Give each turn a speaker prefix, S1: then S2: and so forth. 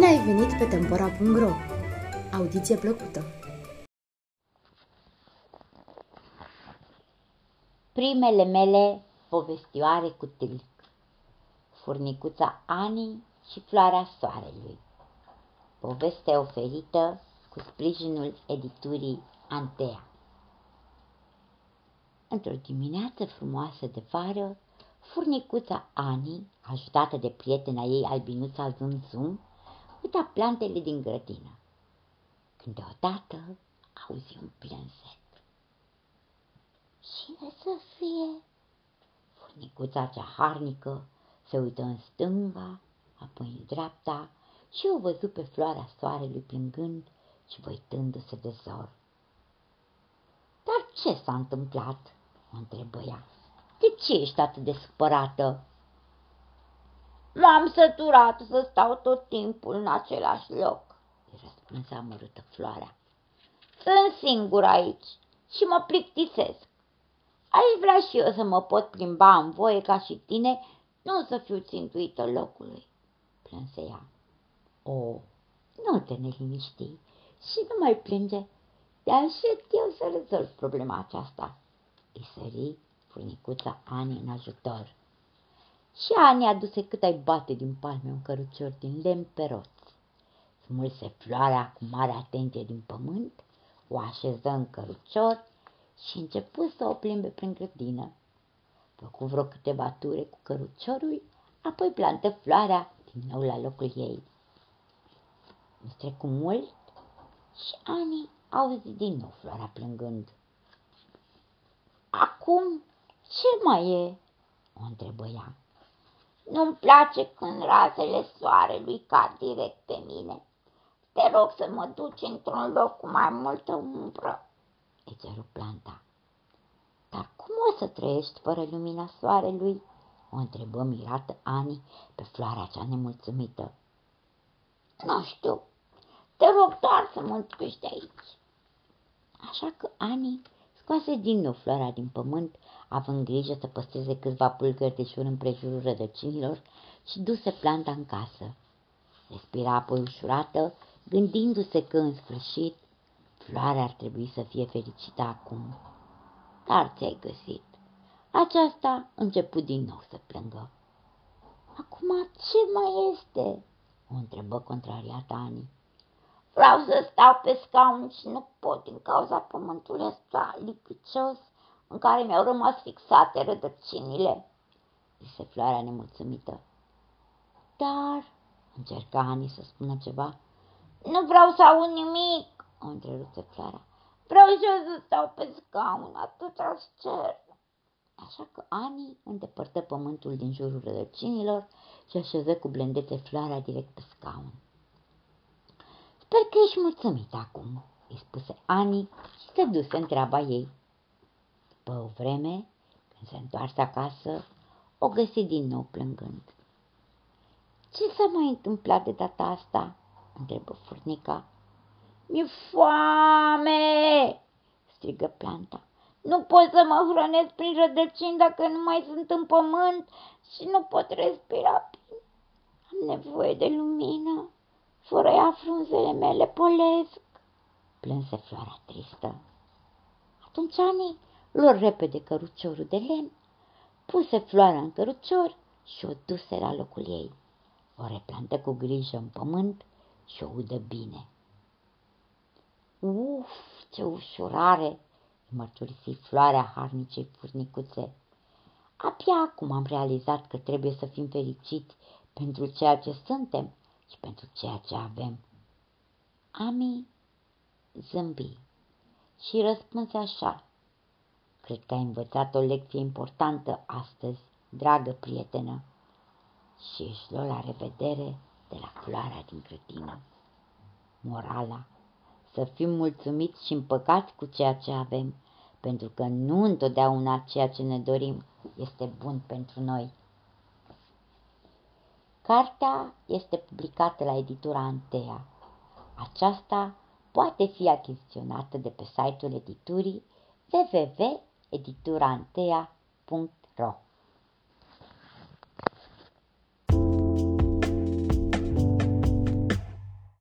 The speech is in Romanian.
S1: ai venit pe Tempora.ro! Audiție plăcută!
S2: Primele mele povestioare cu tâlc Furnicuța Ani și Floarea Soarelui Poveste oferită cu sprijinul editurii Antea Într-o dimineață frumoasă de vară, furnicuța Ani, ajutată de prietena ei albinuța Zunzum, uita plantele din grădină. Când deodată auzi un plânset. Cine să fie? Furnicuța cea harnică se uită în stânga, apoi în dreapta și o văzut pe floarea soarelui plângând și văitându-se de zor. Dar ce s-a întâmplat? o întrebă ea. De ce ești atât de supărată? M-am săturat să stau tot timpul în același loc, îi răspunse amărâtă floarea. Sunt singur aici și mă plictisesc. Aș vrea și eu să mă pot plimba în voie ca și tine, nu să fiu țintuită locului, plânse ea. O, nu te neliniști și nu mai plânge, te aștept eu să rezolv problema aceasta. Îi sări furnicuța Ani în ajutor. Și Ani aduse cât ai bate din palme un cărucior din lemn pe roți. Smulse floarea cu mare atenție din pământ, o așeză în cărucior și început să o plimbe prin grădină. Făcu vreo câteva ture cu căruciorul, apoi plantă floarea din nou la locul ei. Nu trecu mult și Ani auzi din nou floarea plângând. Acum ce mai e?" o întrebă ea. Nu-mi place când razele soarelui cad direct pe mine. Te rog să mă duci într-un loc cu mai multă umbră, îi ceru planta. Dar cum o să trăiești fără lumina soarelui? o întrebă mirată Ani pe floarea cea nemulțumită. Nu știu, te rog doar să mă duci de aici. Așa că Ani scoase din nou floarea din pământ, având grijă să păstreze câțiva pulgări de șur împrejurul rădăcinilor și duse planta în casă. Respira apoi ușurată, gândindu-se că, în sfârșit, floarea ar trebui să fie fericită acum. Dar ți-ai găsit. Aceasta început din nou să plângă. Acum ce mai este? o întrebă contrariata Ani. Vreau să stau pe scaun și nu pot din cauza pământului ăsta lipicios în care mi-au rămas fixate rădăcinile, zise floarea nemulțumită. Dar, încerca Ani să spună ceva, nu vreau să aud nimic, o întrerupse floarea. Vreau și eu să stau pe scaun, atât aș cer. Așa că Ani îndepărtă pământul din jurul rădăcinilor și așeză cu blândețe floarea direct pe scaun. Sper că ești mulțumit acum, îi spuse Ani și se duse în treaba ei. După o vreme, când se întoarse acasă, o găsi din nou plângând. Ce s-a mai întâmplat de data asta?" întrebă furnica. Mi-e foame!" strigă planta. Nu pot să mă hrănesc prin rădăcini dacă nu mai sunt în pământ și nu pot respira Am nevoie de lumină. Fără ea frunzele mele polesc, plânse floarea tristă. Atunci Ani luă repede căruciorul de lemn, puse floarea în cărucior și o duse la locul ei. O replantă cu grijă în pământ și o udă bine. Uf, ce ușurare! mărturisi floarea harnicei furnicuțe. Abia acum am realizat că trebuie să fim fericiți pentru ceea ce suntem și pentru ceea ce avem. Ami zâmbi și răspunse așa. Cred că ai învățat o lecție importantă astăzi, dragă prietenă. Și își luă la revedere de la floarea din grădină. Morala, să fim mulțumiți și împăcați cu ceea ce avem, pentru că nu întotdeauna ceea ce ne dorim este bun pentru noi. Cartea este publicată la editura Antea. Aceasta poate fi achiziționată de pe site-ul editurii www.editurantea.ro